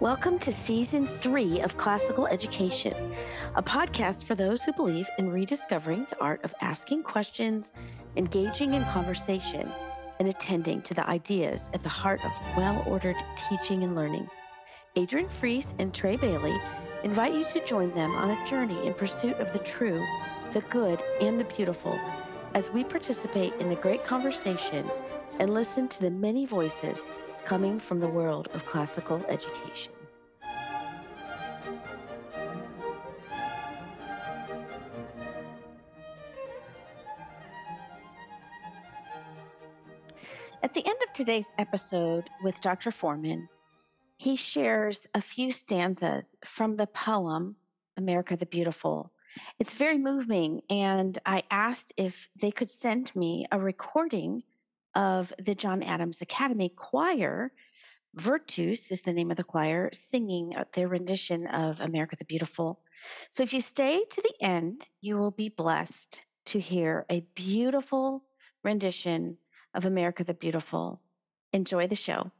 Welcome to season three of Classical Education, a podcast for those who believe in rediscovering the art of asking questions, engaging in conversation, and attending to the ideas at the heart of well ordered teaching and learning. Adrian Fries and Trey Bailey invite you to join them on a journey in pursuit of the true, the good, and the beautiful as we participate in the great conversation and listen to the many voices coming from the world of classical education. At the end of today's episode with Dr. Forman, he shares a few stanzas from the poem America the Beautiful. It's very moving, and I asked if they could send me a recording of the John Adams Academy Choir. Vertus is the name of the choir, singing uh, their rendition of America the Beautiful. So if you stay to the end, you will be blessed to hear a beautiful rendition of America the Beautiful. Enjoy the show.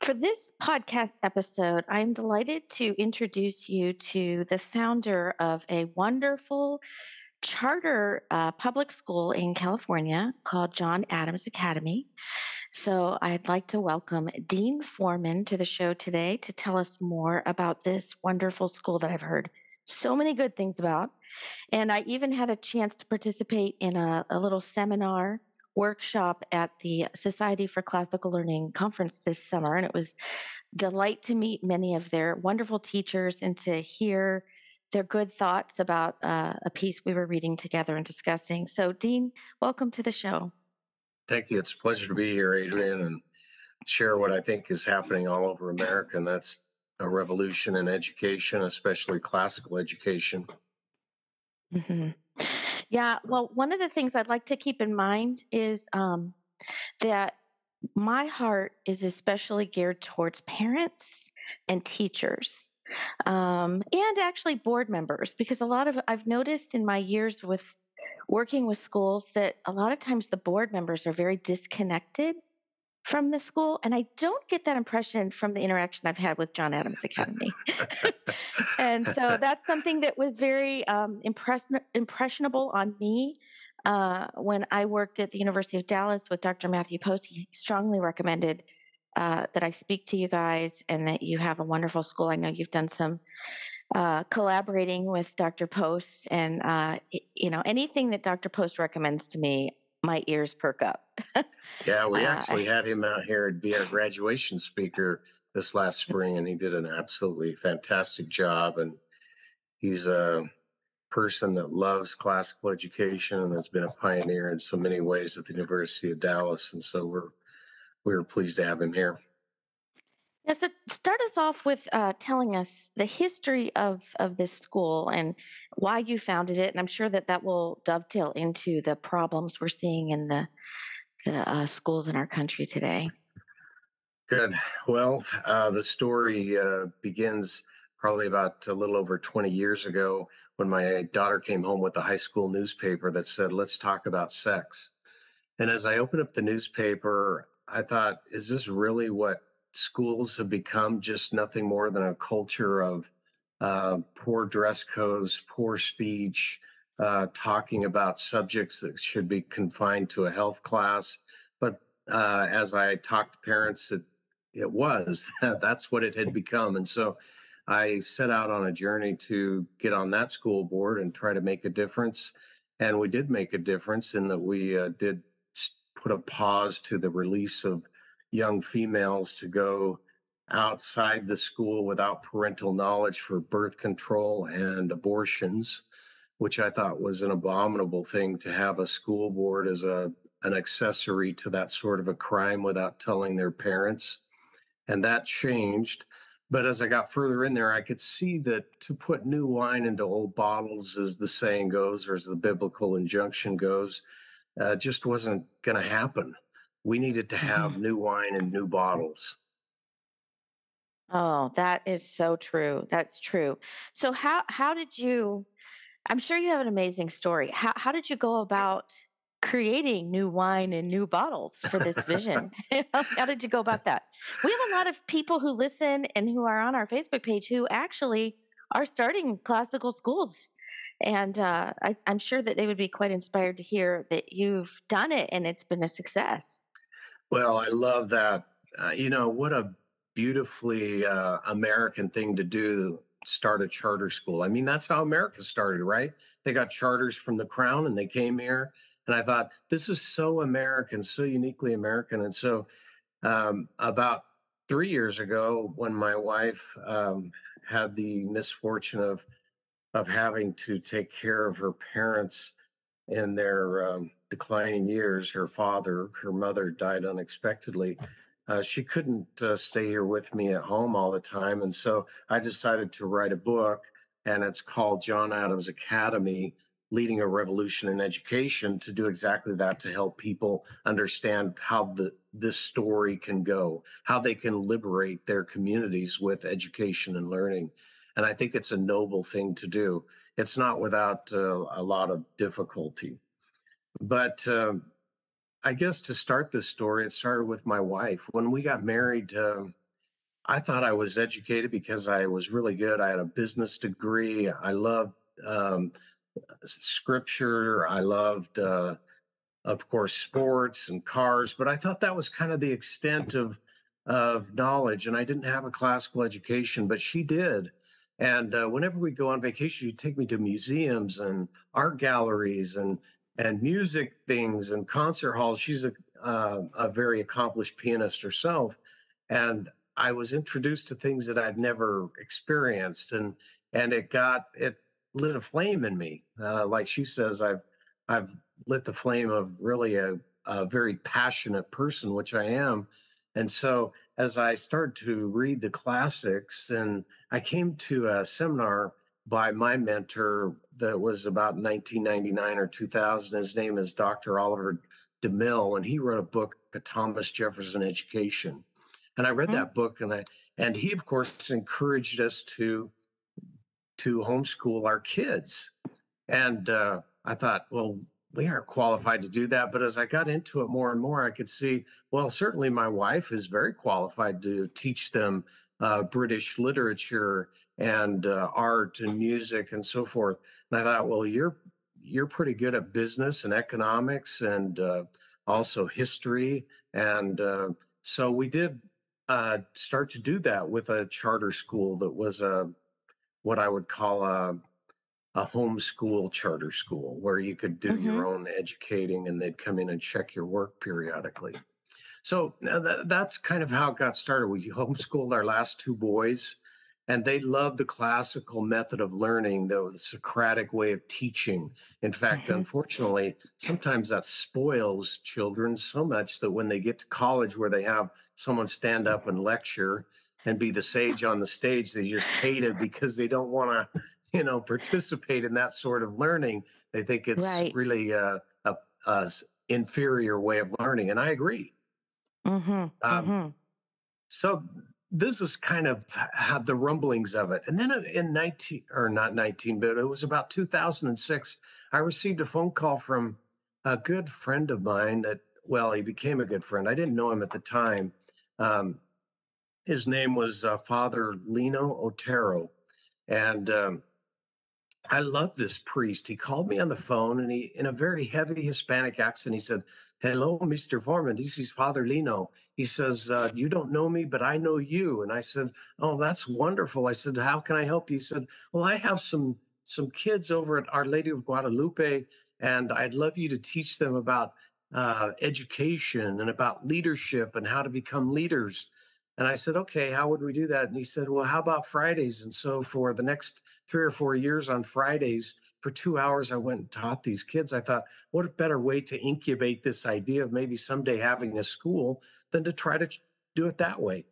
For this podcast episode, I'm delighted to introduce you to the founder of a wonderful charter uh, public school in California called John Adams Academy. So I'd like to welcome Dean Forman to the show today to tell us more about this wonderful school that I've heard so many good things about. And I even had a chance to participate in a, a little seminar workshop at the Society for Classical Learning conference this summer. And it was delight to meet many of their wonderful teachers and to hear their good thoughts about uh, a piece we were reading together and discussing. So, Dean, welcome to the show. Thank you. It's a pleasure to be here, Adrian, and share what I think is happening all over America, and that's a revolution in education, especially classical education. Mm-hmm. Yeah, well, one of the things I'd like to keep in mind is um, that my heart is especially geared towards parents and teachers um, and actually board members because a lot of i've noticed in my years with working with schools that a lot of times the board members are very disconnected from the school and i don't get that impression from the interaction i've had with john adams academy. And so that's something that was very um, impress- impressionable on me uh, when i worked at the university of dallas with dr matthew post he strongly recommended uh, that I speak to you guys and that you have a wonderful school. I know you've done some uh, collaborating with Dr. Post, and uh, you know anything that Dr. Post recommends to me, my ears perk up. yeah, we uh, actually had him out here to be our graduation speaker this last spring, and he did an absolutely fantastic job. And he's a person that loves classical education and has been a pioneer in so many ways at the University of Dallas. And so we're we were pleased to have him here. Yeah, so start us off with uh, telling us the history of of this school and why you founded it, and I'm sure that that will dovetail into the problems we're seeing in the the uh, schools in our country today. Good. Well, uh, the story uh, begins probably about a little over 20 years ago when my daughter came home with a high school newspaper that said, "Let's talk about sex." And as I opened up the newspaper, I thought, is this really what schools have become? Just nothing more than a culture of uh, poor dress codes, poor speech, uh, talking about subjects that should be confined to a health class. But uh, as I talked to parents, it it was that's what it had become, and so I set out on a journey to get on that school board and try to make a difference. And we did make a difference in that we uh, did put a pause to the release of young females to go outside the school without parental knowledge for birth control and abortions, which I thought was an abominable thing to have a school board as a an accessory to that sort of a crime without telling their parents. And that changed. But as I got further in there, I could see that to put new wine into old bottles, as the saying goes, or as the biblical injunction goes, uh, just wasn't going to happen. We needed to have mm-hmm. new wine and new bottles. Oh, that is so true. That's true. So how how did you I'm sure you have an amazing story. How how did you go about creating new wine and new bottles for this vision? How did you go about that? We have a lot of people who listen and who are on our Facebook page who actually are starting classical schools. And uh, I, I'm sure that they would be quite inspired to hear that you've done it and it's been a success. Well, I love that. Uh, you know, what a beautifully uh, American thing to do to start a charter school. I mean, that's how America started, right? They got charters from the crown and they came here. And I thought, this is so American, so uniquely American. And so, um, about three years ago, when my wife um, had the misfortune of of having to take care of her parents in their um, declining years. Her father, her mother died unexpectedly. Uh, she couldn't uh, stay here with me at home all the time. And so I decided to write a book, and it's called John Adams Academy Leading a Revolution in Education to do exactly that to help people understand how the, this story can go, how they can liberate their communities with education and learning. And I think it's a noble thing to do. It's not without uh, a lot of difficulty. But um, I guess to start this story, it started with my wife. When we got married, um, I thought I was educated because I was really good. I had a business degree. I loved um, scripture. I loved, uh, of course, sports and cars. But I thought that was kind of the extent of of knowledge. And I didn't have a classical education, but she did. And uh, whenever we go on vacation, you take me to museums and art galleries and and music things and concert halls. She's a uh, a very accomplished pianist herself, and I was introduced to things that I'd never experienced, and and it got it lit a flame in me. Uh, like she says, I've I've lit the flame of really a, a very passionate person, which I am, and so as I started to read the classics, and I came to a seminar by my mentor that was about 1999 or 2000. His name is Dr. Oliver DeMille, and he wrote a book, A Thomas Jefferson Education. And I read mm-hmm. that book, and I and he, of course, encouraged us to to homeschool our kids. And uh, I thought, well, we aren't qualified to do that. But as I got into it more and more, I could see, well, certainly my wife is very qualified to teach them uh, British literature and uh, art and music and so forth. And I thought, well, you're you're pretty good at business and economics and uh, also history. And uh, so we did uh, start to do that with a charter school that was a what I would call a a homeschool charter school where you could do mm-hmm. your own educating and they'd come in and check your work periodically. So that, that's kind of how it got started. We homeschooled our last two boys and they loved the classical method of learning, the Socratic way of teaching. In fact, mm-hmm. unfortunately, sometimes that spoils children so much that when they get to college where they have someone stand up and lecture and be the sage on the stage, they just hate it because they don't want to you know participate in that sort of learning they think it's right. really a, a, a, inferior way of learning and i agree mm-hmm. Um, mm-hmm. so this is kind of had the rumblings of it and then in 19 or not 19 but it was about 2006 i received a phone call from a good friend of mine that well he became a good friend i didn't know him at the time um, his name was uh, father lino otero and um, I love this priest. He called me on the phone and he, in a very heavy Hispanic accent, he said, Hello, Mr. Forman. This is Father Lino. He says, uh, You don't know me, but I know you. And I said, Oh, that's wonderful. I said, How can I help you? He said, Well, I have some some kids over at Our Lady of Guadalupe, and I'd love you to teach them about uh, education and about leadership and how to become leaders. And I said, okay, how would we do that? And he said, well, how about Fridays? And so for the next three or four years on Fridays, for two hours, I went and taught these kids. I thought, what a better way to incubate this idea of maybe someday having a school than to try to do it that way.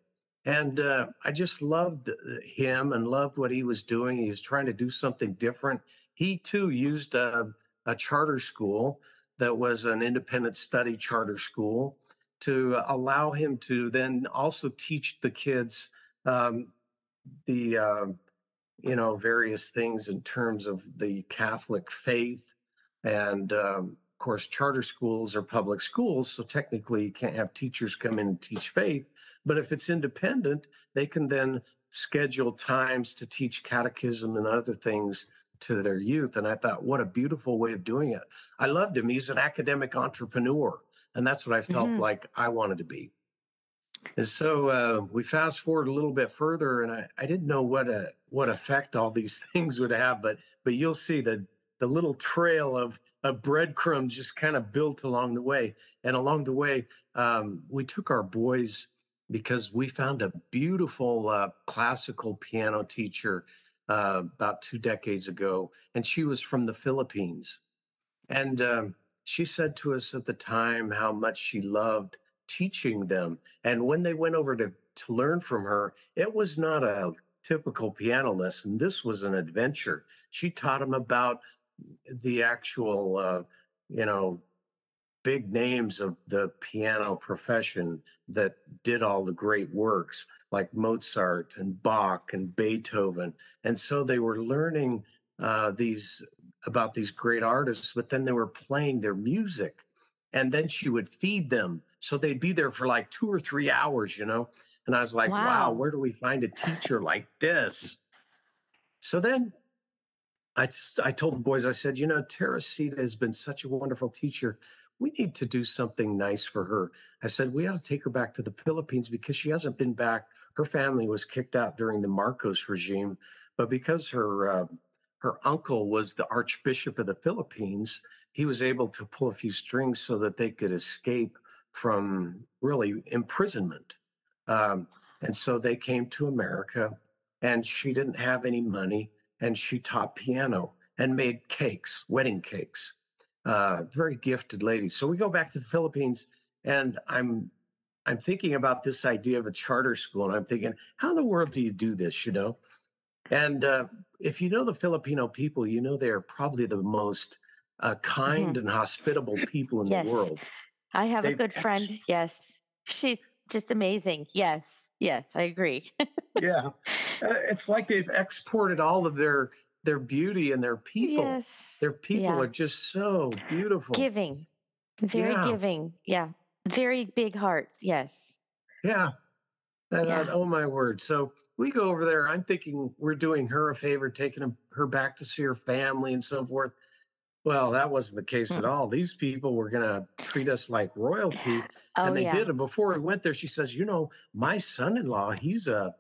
And uh, I just loved uh, him and loved what he was doing. He was trying to do something different. He too used a, a charter school that was an independent study charter school to allow him to then also teach the kids um, the uh, you know various things in terms of the Catholic faith and um, of course, charter schools are public schools, so technically you can't have teachers come in and teach faith. But if it's independent, they can then schedule times to teach catechism and other things to their youth. And I thought, what a beautiful way of doing it. I loved him. He's an academic entrepreneur. And that's what I felt hmm like I wanted to be. And so uh, we fast forward a little bit further, and I, I didn't know what a what effect all these things would have, but but you'll see the the little trail of of breadcrumbs just kind of built along the way. And along the way, um, we took our boys because we found a beautiful uh, classical piano teacher uh, about two decades ago, and she was from the Philippines. And um, she said to us at the time how much she loved teaching them. And when they went over to, to learn from her, it was not a typical piano lesson. This was an adventure. She taught them about the actual, uh, you know, big names of the piano profession that did all the great works like Mozart and Bach and Beethoven. And so they were learning uh, these about these great artists, but then they were playing their music. And then she would feed them. So they'd be there for like two or three hours, you know? And I was like, wow, Wow. where do we find a teacher like this? So then I, I told the boys, I said, you know, Teresita has been such a wonderful teacher. We need to do something nice for her. I said, we ought to take her back to the Philippines because she hasn't been back. Her family was kicked out during the Marcos regime, but because her uh, her uncle was the Archbishop of the Philippines, he was able to pull a few strings so that they could escape from really imprisonment. Um, and so they came to America, and she didn't have any money and she taught piano and made cakes, wedding cakes. Uh, very gifted lady. So we go back to the Philippines, and I'm I'm thinking about this idea of a charter school, and I'm thinking, how in the world do you do this? You know, and uh, if you know the Filipino people, you know they are probably the most uh, kind and hospitable people in the Yes. world. I have a They've good friend. ex- Yes. She's just amazing. Yes. Yes. I agree. yeah, uh, it's like they've exported all of their their beauty and their people. yes. Their people Yeah. are just so beautiful. Giving. Very Yeah, giving. Yeah. Very big hearts. Yes. yeah. Yeah. oh my word. So we go over there. I'm thinking we're doing her a favor, taking her back to see her family and so forth. Well, that wasn't the case at Mm. all. These people were going to treat us like royalty, Oh, and they yeah. did. And before we went there, she says, "You know, my son-in-law, he's a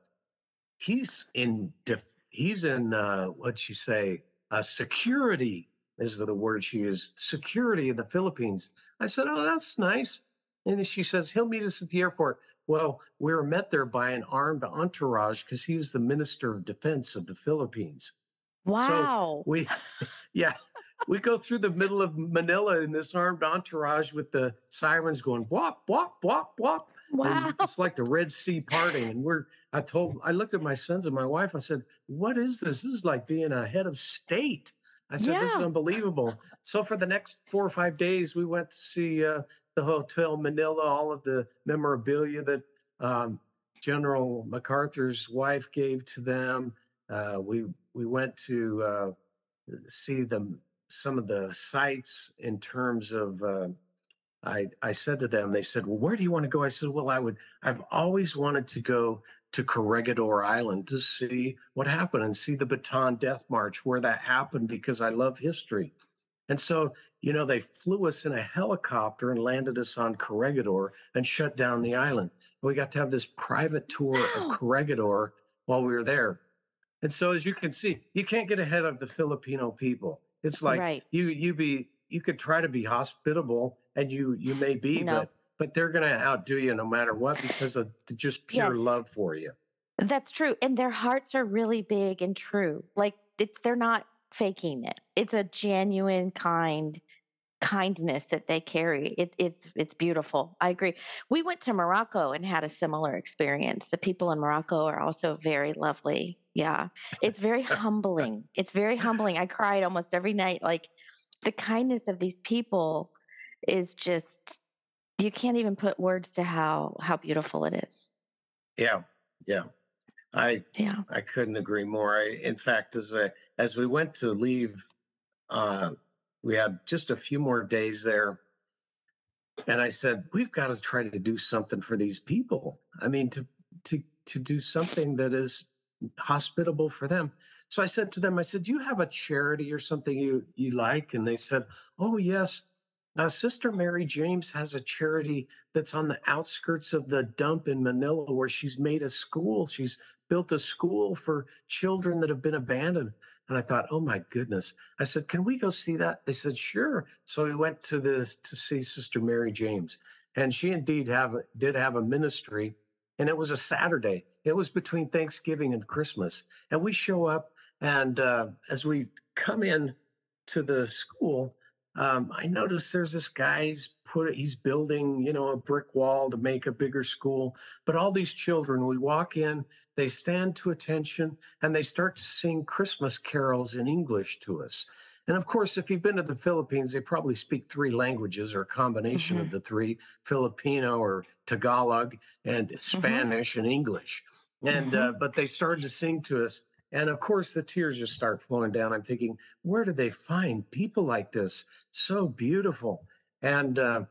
he's in def- he's in uh, what'd she say? Uh, security is the word she used. Security in the Philippines." I said, "Oh, that's nice." And she says, "He'll meet us at the airport." Well, we were met there by an armed entourage because he was the minister of defense of the Philippines. Wow. So Wow. we, yeah, we go through the middle of Manila in this armed entourage with the sirens going whop whop whop whop, Wow. and it's like the Red Sea parting. And we're, I told, I looked at my sons and my wife. I said, "What is this? This is like being a head of state." I said, "This is unbelievable." So for the next four or five days, we went to see uh, the Hotel Manila, all of the memorabilia that um, General MacArthur's wife gave to them. Uh, we we went to uh, see them some of the sites in terms of uh, I I said to them they said well where do you want to go? I said well I would I've always wanted to go to Corregidor Island to see what happened and see the Bataan Death March where that happened because I love history. And so you know they flew us in a helicopter and landed us on Corregidor and shut down the island. We got to have this private tour of Corregidor while we were there. And so as you can see, you can't get ahead of the Filipino people. It's like Right. you you be you could try to be hospitable and you you may be, No. but but they're gonna outdo you no matter what because of the just pure Yes. love for you. That's true. And their hearts are really big and true. Like it's they're not faking it. It's a genuine kind kindness that they carry. It, it's it's beautiful. I agree. We went to Morocco and had a similar experience. The people in Morocco are also very lovely. Yeah. It's very humbling. It's very humbling. I cried almost every night. Like the kindness of these people is just you can't even put words to how how beautiful it is. Yeah, yeah. I Yeah. I couldn't agree more. I, in fact, as I, as we went to leave uh, we had just a few more days there. And I said, we've got to try to do something for these people. I mean, to to to do something that is hospitable for them. So I said to them, I said, Do you have a charity or something you you like? And they said, Oh yes. Uh, Sister Mary James has a charity that's on the outskirts of the dump in Manila where she's made a school. She's built a school for children that have been abandoned. And I thought, oh my goodness. I said, can we go see that? They said, sure. So we went to this to see Sister Mary James. And she indeed have did have a ministry. And it was a Saturday. It was between Thanksgiving and Christmas. And we show up and uh, as we come in to the school, um, I notice there's this guy's put he's building, you know, a brick wall to make a bigger school. But all these children, we walk in, they stand to attention, and they start to sing Christmas carols in English to us. And of course, if you've been to the Philippines, they probably speak three languages or a combination hmm of the three Filipino or Tagalog and hmm Spanish and English. And hmm uh, but they started to sing to us. And of course, the tears just start flowing down. I'm thinking, where do they find people like this? So beautiful. And uh,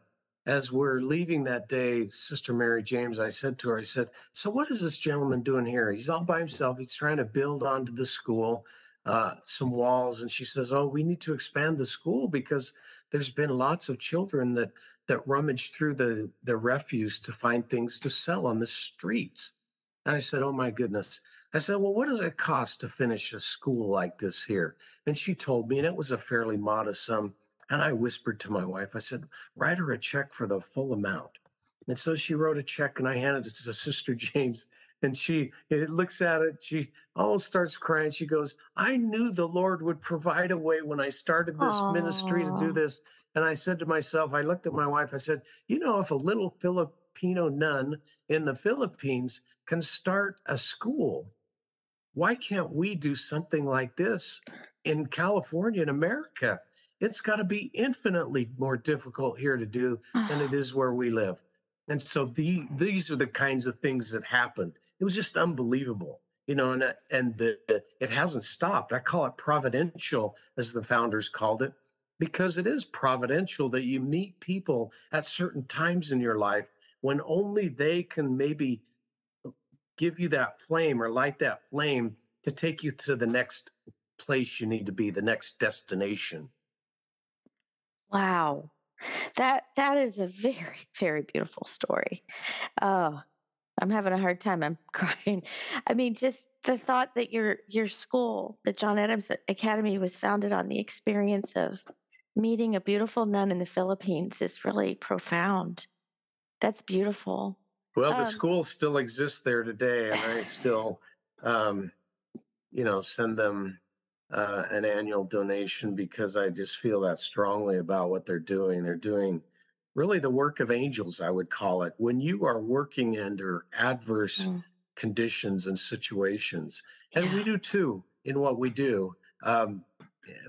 as we're leaving that day, Sister Mary James, I said to her, I said, So what is this gentleman doing here? He's all by himself. He's trying to build onto the school uh, some walls. And she says, Oh, we need to expand the school because there's been lots of children that that rummage through the, the refuse to find things to sell on the streets. And I said, Oh my goodness. I said, Well, what does it cost to finish a school like this here? And she told me, and it was a fairly modest sum. And I whispered to my wife, I said, Write her a check for the full amount. And so she wrote a check and I handed it to Sister James. And she it looks at it, she almost starts crying. She goes, I knew the Lord would provide a way when I started this ministry to do this. And I said to myself, I looked at my wife, I said, You know, if a little Filipino nun in the Philippines can start a school, why can't we do something like this in California in America? It's got to be infinitely more difficult here to do than it is where we live. And so the these are the kinds of things that happened. It was just unbelievable, you know, and uh, and the, the- it hasn't stopped. I call it providential, as the founders called it, because it is providential that you meet people at certain times in your life when only they can maybe give you that flame or light that flame to take you to the next place you need to be, the next destination. wow. That that is a very, very beautiful story. Oh, I'm having a hard time. I'm crying. I mean, just the thought that your your school, the John Adams Academy, was founded on the experience of meeting a beautiful nun in the Philippines is really profound. That's beautiful. Well, the Um, school still exists there today, and I still, um, you know, send them uh, an annual donation because I just feel that strongly about what they're doing. They're doing really the work of angels, I would call it. When you are working under adverse mm, conditions and situations, and we do too in what we do, um,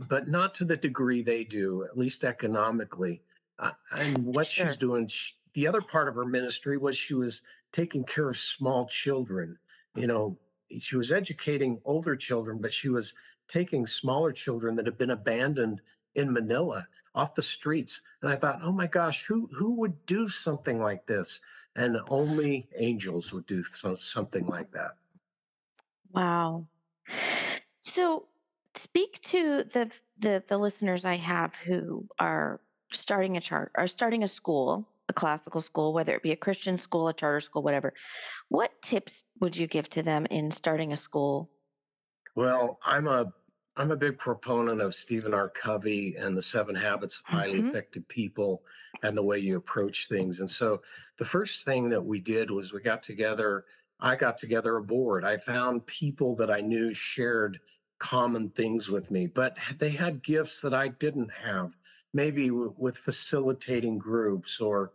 but not to the degree they do, at least economically. Uh, and what she's doing, the other part of her ministry was she was taking care of small children. You mm-hmm. know, she was educating older children, but she was taking smaller children that had been abandoned in Manila off the streets. And I thought, oh my gosh, who who would do something like this? And only angels would do so, something like that. Wow. So, speak to the the the listeners I have who are starting a chart are starting a school, a classical school, whether it be a Christian school, a charter school, whatever. What tips would you give to them in starting a school? Well, I'm a I'm a big proponent of Stephen R. Covey and the seven habits of highly hmm effective people and the way you approach things. And so the first thing that we did was we got together, I got together a board. I found people that I knew shared common things with me, but they had gifts that I didn't have, maybe w- with facilitating groups or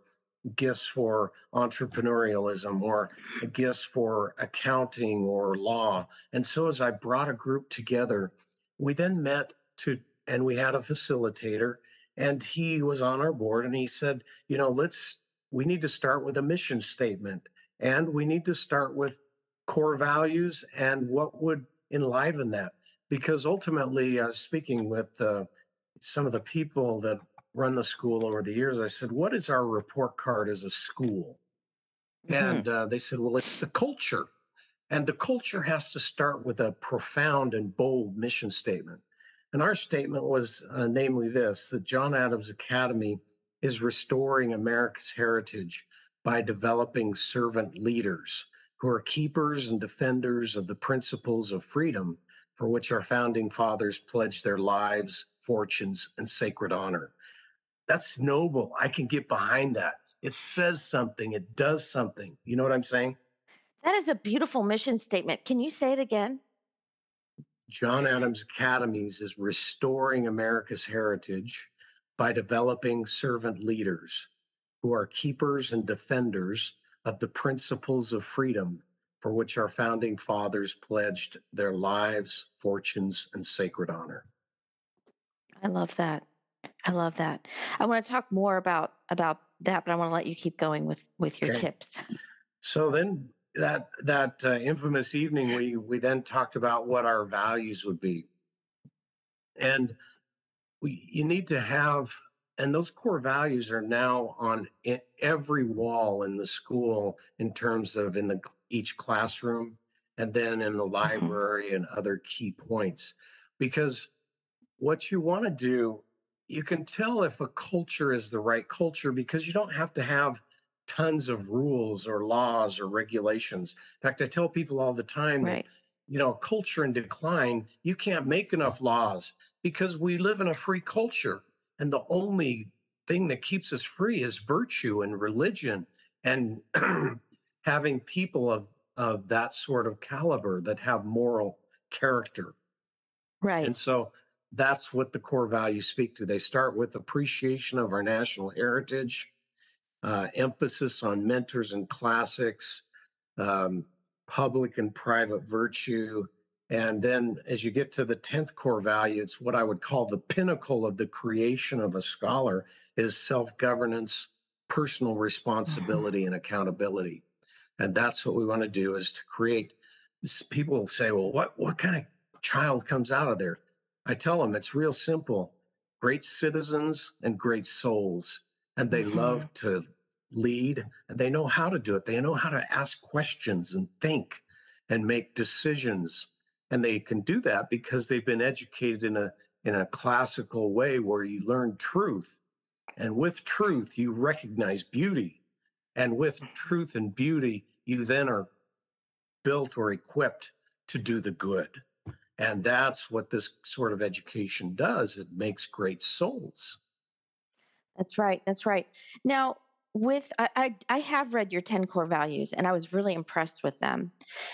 gifts for entrepreneurialism or gifts for accounting or law. And so as I brought a group together, we then met to and we had a facilitator and he was on our board and he said, you know, let's we need to start with a mission statement and we need to start with core values and what would enliven that because ultimately uh, speaking with uh, some of the people that run the school over the years, I said, What is our report card as a school? hmm And uh, they said, Well, it's the culture. And the culture has to start with a profound and bold mission statement. And our statement was, uh, namely, this that John Adams Academy is restoring America's heritage by developing servant leaders who are keepers and defenders of the principles of freedom for which our founding fathers pledged their lives, fortunes, and sacred honor. That's noble. I can get behind that. It says something, it does something. You know what I'm saying? That is a beautiful mission statement. Can you say it again? John Adams Academies is restoring America's heritage by developing servant leaders who are keepers and defenders of the principles of freedom for which our founding fathers pledged their lives, fortunes, and sacred honor. I love that. I love that. I want to talk more about about that, but I want to let you keep going with with your Okay. tips. So then that that uh, infamous evening we we then talked about what our values would be. And we you need to have and those core values are now on every wall in the school in terms of in the each classroom and then in the Mhm. library and other key points because what you want to do you can tell if a culture is the right culture because you don't have to have tons of rules or laws or regulations in fact i tell people all the time that you know, culture in decline, you can't make enough laws because we live in a free culture. And the only thing that keeps us free is virtue and religion and having people of, of that sort of caliber that have moral character. Right. And so that's what the core values speak to. They start with appreciation of our national heritage, uh, emphasis on mentors and classics, um, public and private virtue. And then as you get to the 10th core value, it's what I would call the pinnacle of the creation of a scholar is self-governance, personal Mhm. responsibility, and accountability. And that's what we want to do is to create people say, well, what what kind of child comes out of there? I tell them it's real simple. Great citizens and great souls. And they Mhm. love to lead and they know how to do it. They know how to ask questions and think and make decisions. And they can do that because they've been educated in a in a classical way where you learn truth. And with truth, you recognize beauty. And with truth and beauty, you then are built or equipped to do the good. And that's what this sort of education does. It makes great souls. That's right. That's right. Now, with I, I I have read your 10 core values and I was really impressed with them.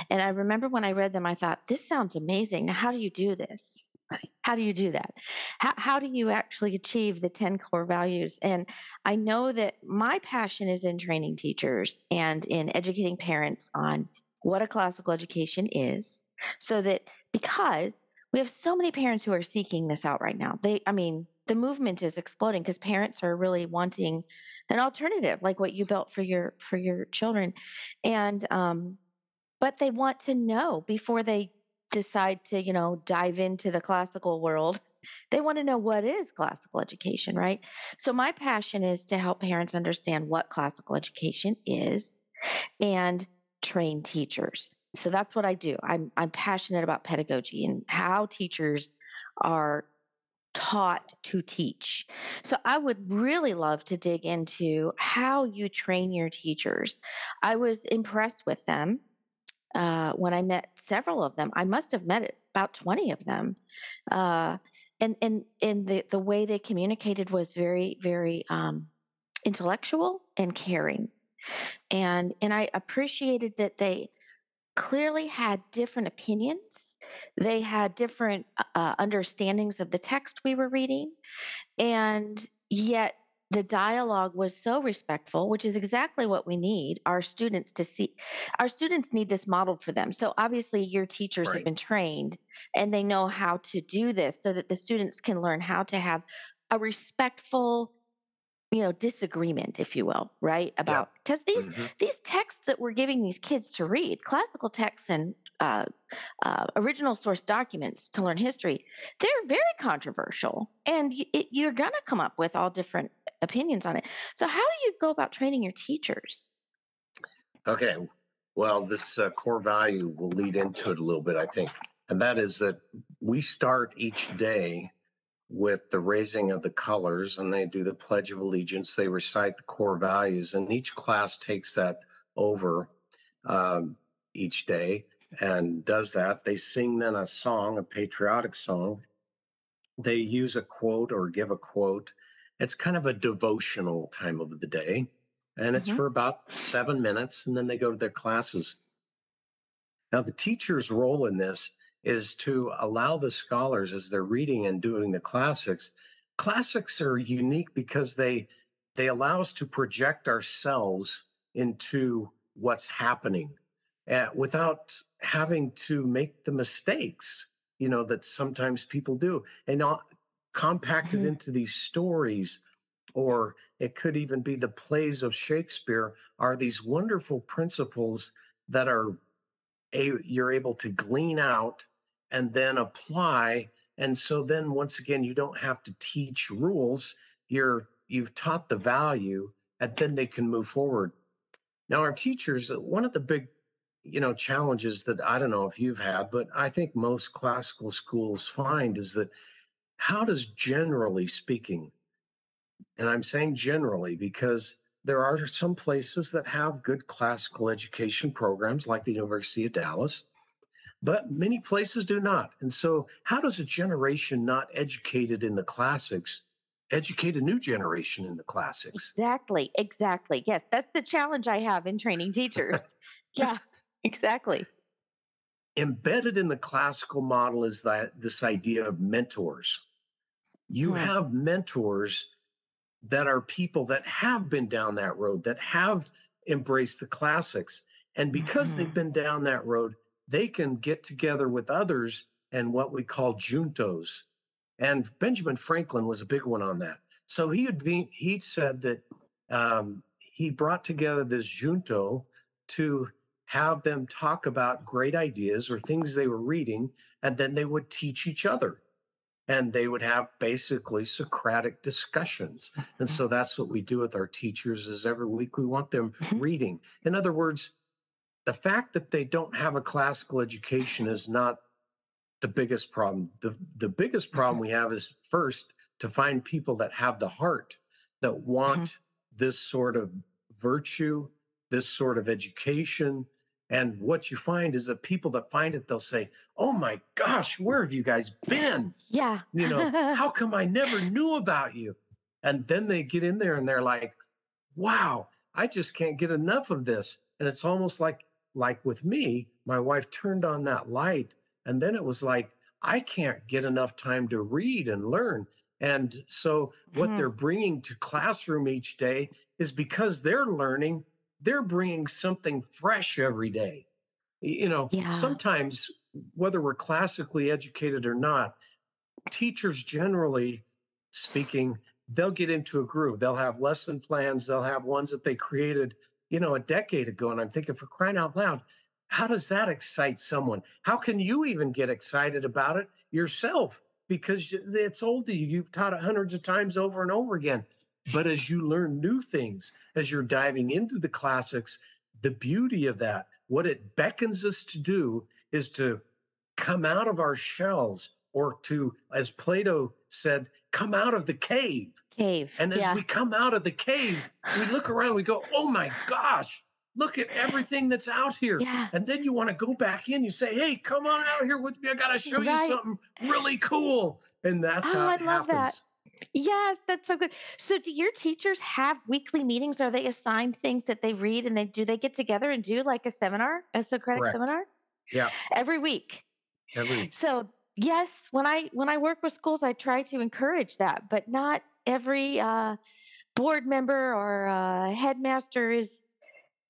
And I remember when I read them, I thought, this sounds amazing. Now, how do you do this? How do you do that? How, how do you actually achieve the 10 core values? And I know that my passion is in training teachers and in educating parents on what a classical education is so that because we have so many parents who are seeking this out right now. They, I mean, the movement is exploding because parents are really wanting an alternative like what you built for your for your children. And um but they want to know before they decide to you know dive into the classical world they want to know what is classical education right? So my passion is to help parents understand what classical education is and train teachers so that's what i do i'm i'm passionate about pedagogy and how teachers are taught to teach. So I would really love to dig into how you train your teachers. I was impressed with them uh, when I met several of them. I must have met about 20 of them. Uh, and and, and the, the way they communicated was very, very um, intellectual and caring. And and I appreciated that they clearly had different opinions. They had different uh, uh, understandings of the text we were reading. And yet the dialogue was so respectful, which is exactly what we need our students to see. Our students need this modeled for them. So obviously, your teachers have been trained and they know how to do this so that the students can learn how to have a respectful you know disagreement if you will right about because these hmm these texts that we're giving these kids to read classical texts and uh, uh, original source documents to learn history they're very controversial and y- it, you're going to come up with all different opinions on it so how do you go about training your teachers Okay. Well, this uh, core value will lead into it a little bit, I think. And that is that we start each day with the raising of the colors and they do the Pledge of Allegiance. They recite the core values, and each class takes that over um, each day and does that. They sing then a song, a patriotic song. They use a quote or give a quote. It's kind of a devotional time of the day and it's hmm for about seven minutes, and then they go to their classes. Now, the teacher's role in this is to allow the scholars, as they're reading and doing the classics, classics are unique because they they allow us to project ourselves into what's happening uh, without having to make the mistakes you know that sometimes people do and not compacted hmm into these stories or it could even be the plays of Shakespeare are these wonderful principles that are a, you're able to glean out and then apply and so then once again you don't have to teach rules you're you've taught the value and then they can move forward. Now our teachers uh, one of the big you know challenges that i don't know if you've had but i think most classical schools find is that how does generally speaking and I'm saying generally because there are some places that have good classical education programs, like the University of Dallas, but many places do not. And so, how does a generation not educated in the classics educate a new generation in the classics? exactly exactly yes that's the challenge i have in training teachers yeah exactly Embedded in the classical model is that this idea of mentors. You Hmm. have mentors that are people that have been down that road, that have embraced the classics. And because they've Mhm. been down that road, they can get together with others and what we call juntos. And Benjamin Franklin was a big one on that. So he would be, he said that um, he brought together this junto to have them talk about great ideas or things they were reading, and then they would teach each other and they would have basically socratic discussions and so that's what we do with our teachers is every week we want them Mhm. reading in other words the fact that they don't have a classical education is not the biggest problem the, the biggest problem Mhm. we have is first to find people that have the heart that Mhm. want this sort of virtue this sort of education and what you find is that people that find it they'll say oh my gosh where have you guys been yeah you know, how come I never knew about you? And then they get in there and they're like, wow, I just can't get enough of this. And it's almost like like with me, my wife turned on that light and then it was like I can't get enough time to read and learn. And so what Mhm. they're bringing to classroom each day is because they're learning, they're bringing something fresh every day. You know, yeah sometimes whether we're classically educated or not, teachers generally speaking they'll get into a groove they'll have lesson plans they'll have ones that they created you know a decade ago and i'm thinking for crying out loud how does that excite someone? How can you even get excited about it yourself? Because it's old to you. You've taught it hundreds of times over and over again. But as you learn new things as you're diving into the classics the beauty of that what it beckons us to do is to come out of our shells or to as plato said come out of the cave cave and as yeah. we come out of the cave we look around we go oh my gosh look at everything that's out here. Yeah. And then you want to go back in you say hey come on out here with me i gotta show you something really cool. And that's oh how i it love that. happens. Yes, that's so good. So do your teachers have weekly meetings? Are they assigned things that they read and they do they get together and do like a seminar, a Socratic correct. seminar? Yeah. Every week? every week. So yes, when I when I work with schools, I try to encourage that, but not every uh, board member or uh, headmaster is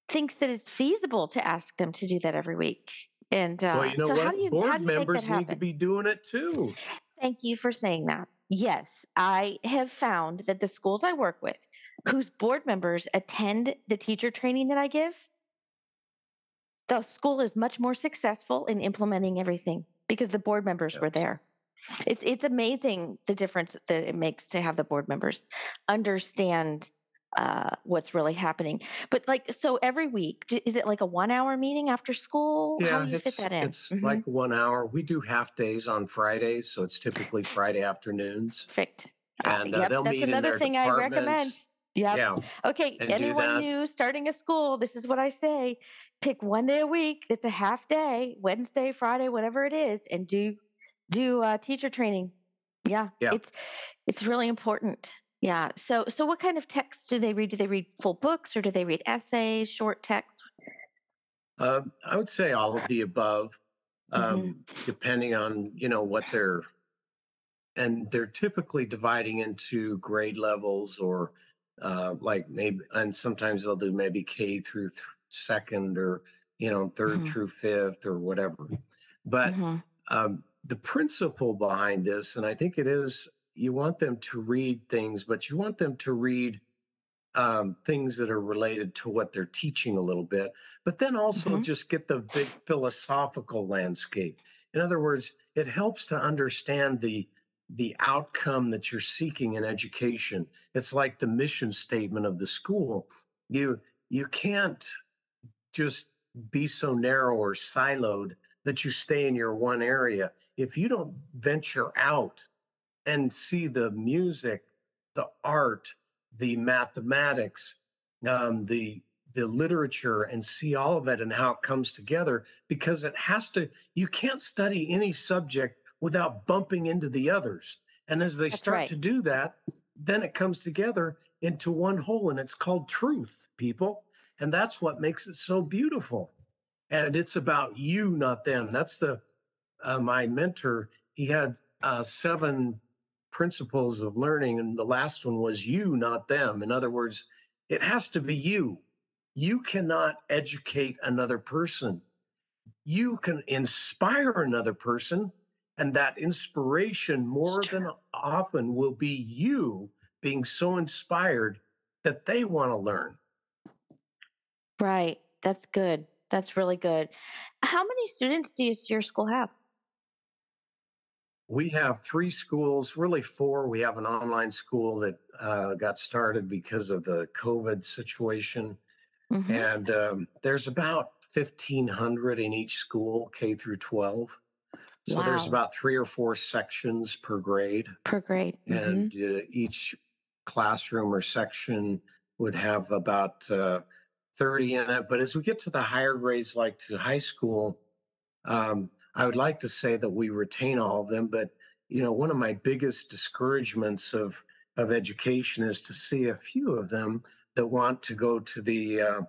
thinks that it's feasible to ask them to do that every week. And well uh, you know so how what do you how board do you members need to be doing it too Thank you for saying that. yes, I have found that the schools I work with, whose board members attend the teacher training that I give, the school is much more successful in implementing everything because the board members were there. It's it's amazing the difference that it makes to have the board members understand uh, what's really happening. But like, so every week, is it like a one hour meeting after school? How Yeah, do you fit that in? it's Mhm. like one hour. We do half days on Fridays, so it's typically Friday afternoons. Perfect. Uh, And uh, yep, they'll that's meet in another their thing I recommend. Yep. Yeah, Okay, and anyone new starting a school, this is what I say. Pick one day a week. It's a half day, Wednesday, Friday, whatever it is, and do do uh, teacher training. Yeah, Yeah. it's it's really important. Yeah. So so what kind of texts do they read? Do they read full books or do they read essays, short texts? Um, I would say all of the above, hmm um, depending on you know what they're and they're typically dividing into grade levels or uh, like maybe and sometimes they'll do maybe K through th- second or you know 3rd hmm through fifth or whatever. But hmm um, the principle behind this, and I think it is, you want them to read things, but you want them to read um, things that are related to what they're teaching a little bit, but then also hmm just get the big philosophical landscape. In other words, it helps to understand the the outcome that you're seeking in education. It's like the mission statement of the school. You you can't just be so narrow or siloed that you stay in your one area. If you don't venture out and see the music, the art, the mathematics, um, the the literature, and see all of it and how it comes together, because it has to. You can't study any subject without bumping into the others. And as they That's start right. to do that, then it comes together into one whole, and it's called truth, people. And that's what makes it so beautiful. And it's about you, not them. That's the uh, my mentor. He had uh, seven principles of learning, and the last one was you, not them. In other words, it has to be you. You cannot educate another person. You can inspire another person, and that inspiration more than often will be you being so inspired that they want to learn. Right. That's good. That's really good. How many students do you, your school have? We have three schools, really four. We have an online school that uh, got started because of the COVID situation. hmm And um, there's about 1,500 in each school, K through 12. So there's about three or four sections per grade. Per grade. hmm And uh, each classroom or section would have about uh, 30 in it. But as we get to the higher grades, like to high school, um, I would like to say that we retain all of them, but you know, one of my biggest discouragements of of education is to see a few of them that want to go to the uh,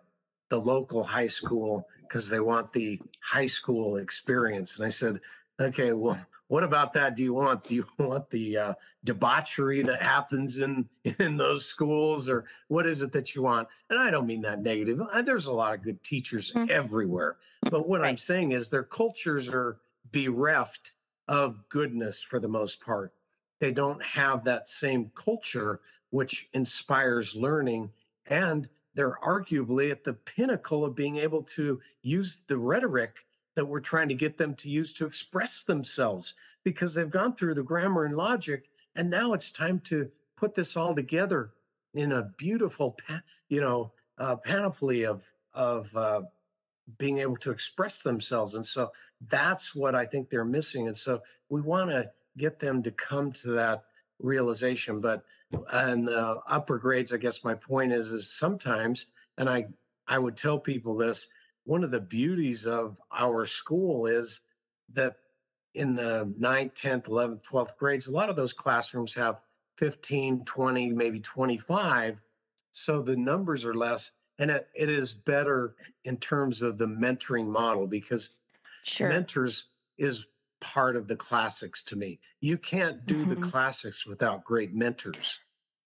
the local high school because they want the high school experience. And I said, okay, well, what about that? Do you want? Do you want the uh, debauchery that happens in in those schools, or what is it that you want? And I don't mean that negative. There's a lot of good teachers Mhm. everywhere, but what I'm saying is their cultures are bereft of goodness for the most part. They don't have that same culture which inspires learning, and they're arguably at the pinnacle of being able to use the rhetoric that we're trying to get them to use to express themselves because they've gone through the grammar and logic and now it's time to put this all together in a beautiful you know uh, panoply of of uh, being able to express themselves and so that's what i think they're missing and so we want to get them to come to that realization but and the upper grades i guess my point is is sometimes and i i would tell people this one of the beauties of our school is that in the 9th 10th 11th 12th grades a lot of those classrooms have 15 20 maybe 25 so the numbers are less and it, it is better in terms of the mentoring model because Sure. mentors is part of the classics to me you can't do the hmm classics without great mentors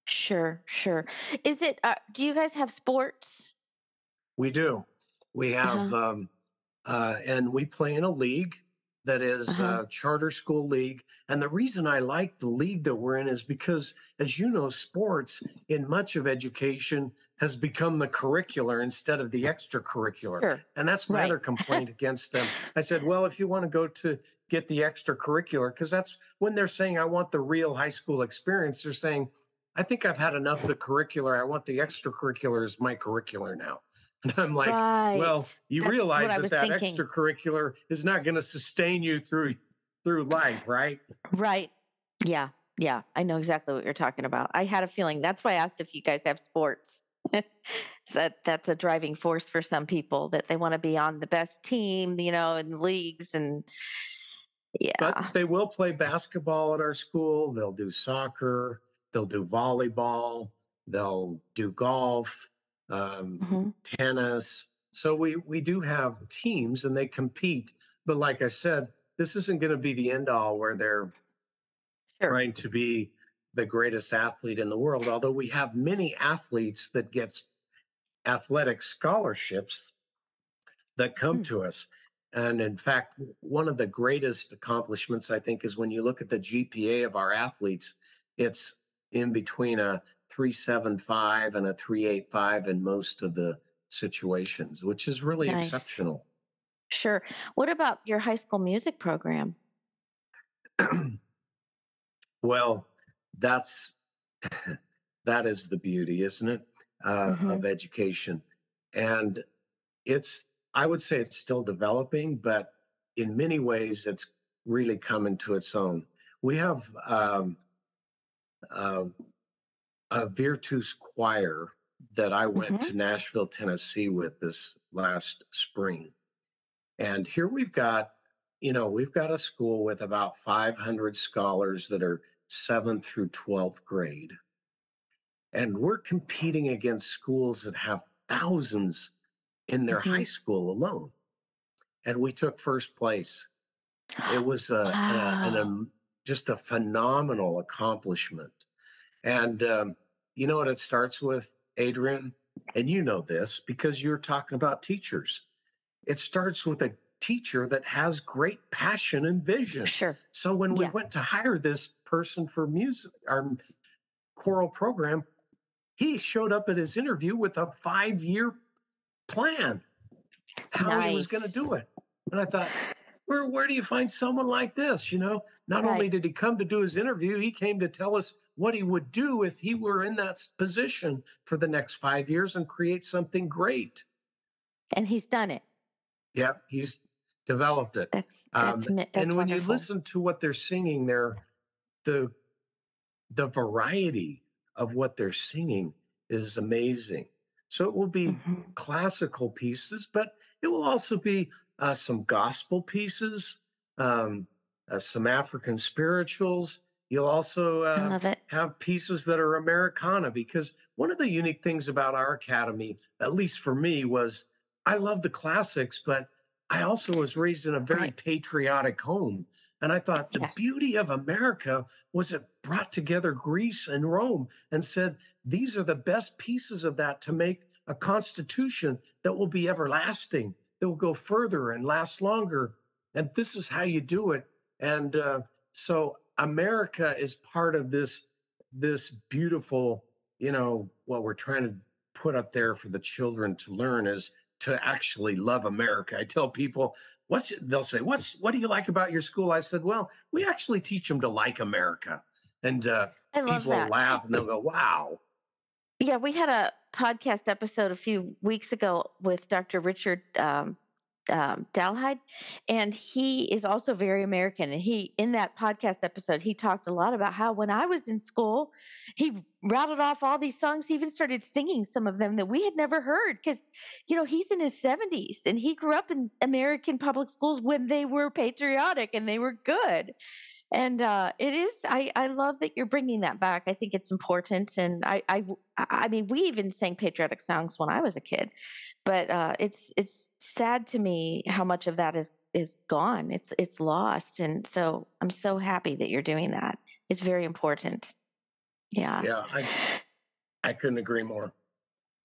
Sure. Sure. Is it? Uh, do you guys have sports? we do we Uh have huh. um, uh, and we play in a league that is Uh-huh. a charter school league. And the reason I like the league that we're in is because, as you know, sports in much of education has become the curricular instead of the extracurricular. Sure. And that's my Right. other complaint against them. I said, well, if you want to go to get the extracurricular, because that's when they're saying, I want the real high school experience, they're saying, I think I've had enough of the curricular. I want the extracurricular as my curricular now. And I'm like, right. well, you That's realize that that thinking. extracurricular is not going to sustain you through through life, right? Right. Yeah. Yeah. I know exactly what you're talking about. I had a feeling. That's why I asked if you guys have sports. so that's a driving force for some people that they want to be on the best team, you know, in the leagues and yeah. But they will play basketball at our school. They'll do soccer. They'll do volleyball. They'll do golf, um, Mhm. tennis. So we we do have teams and they compete. But like I said, this isn't going to be the end all where they're Sure. trying to be the greatest athlete in the world. Although we have many athletes that get athletic scholarships that come Mm. to us. And in fact, one of the greatest accomplishments, I think, is when you look at the GPA of our athletes, it's in between a 375 and a 385 in most of the situations, which is really Nice. exceptional. Sure. What about your high school music program? well, that's that is the beauty, isn't it, uh, Mhm. of education? And it's I would say it's still developing, but in many ways, it's really coming to its own. We have um, uh, a Vertus choir that I went Mhm. to Nashville, Tennessee with this last spring. And here we've got, you know, we've got a school with about 500 scholars that are seventh through 12th grade. And we're competing against schools that have thousands in their Mhm. high school alone. And we took first place. It was a, a- an, Wow. um, just a phenomenal accomplishment. And um, you know what it starts with, Adrian? And you know this because you're talking about teachers. It starts with a teacher that has great passion and vision. Sure. So when we Yeah. went to hire this person for music, our choral program, he showed up at his interview with a five year plan how he was going to do Nice. it. And I thought, where where do you find someone like this? You know, not only did he come to do his interview, he came to tell us what he would do if he were in that position for the next five years and create something great. And he's done it. Yeah, he's developed it. That's Um, that's mi- that's and when wonderful. you listen to what they're singing there, the the variety of what they're singing is amazing. So it will be Mhm. classical pieces, but it will also be uh, some gospel pieces, um, uh, some African spirituals. You'll also uh, love it. Have pieces that are Americana because one of the unique things about our academy, at least for me, was I love the classics, but I also was raised in a very patriotic home. And I thought the Yes. beauty of America was it brought together Greece and Rome and said, these are the best pieces of that to make a constitution that will be everlasting, that will go further and last longer. And this is how you do it. And uh, so America is part of this this beautiful, you know, what we're trying to put up there for the children to learn is to actually love America. I tell people, what's they'll say, what's what do you like about your school? I said, well, we actually teach them to like America. And uh, people that. laugh and they'll go, wow. Yeah, we had a podcast episode a few weeks ago with Dr. Richard um, um, Dalhide, and he is also very American. And he, in that podcast episode, he talked a lot about how when I was in school, he rattled off all these songs. He even started singing some of them that we had never heard because, you know, he's in his 70s and he grew up in American public schools when they were patriotic and they were good and uh, it is I, I love that you're bringing that back i think it's important and i i, I mean we even sang patriotic songs when i was a kid but uh, it's it's sad to me how much of that is is gone it's it's lost and so i'm so happy that you're doing that it's very important yeah Yeah, I I couldn't agree more.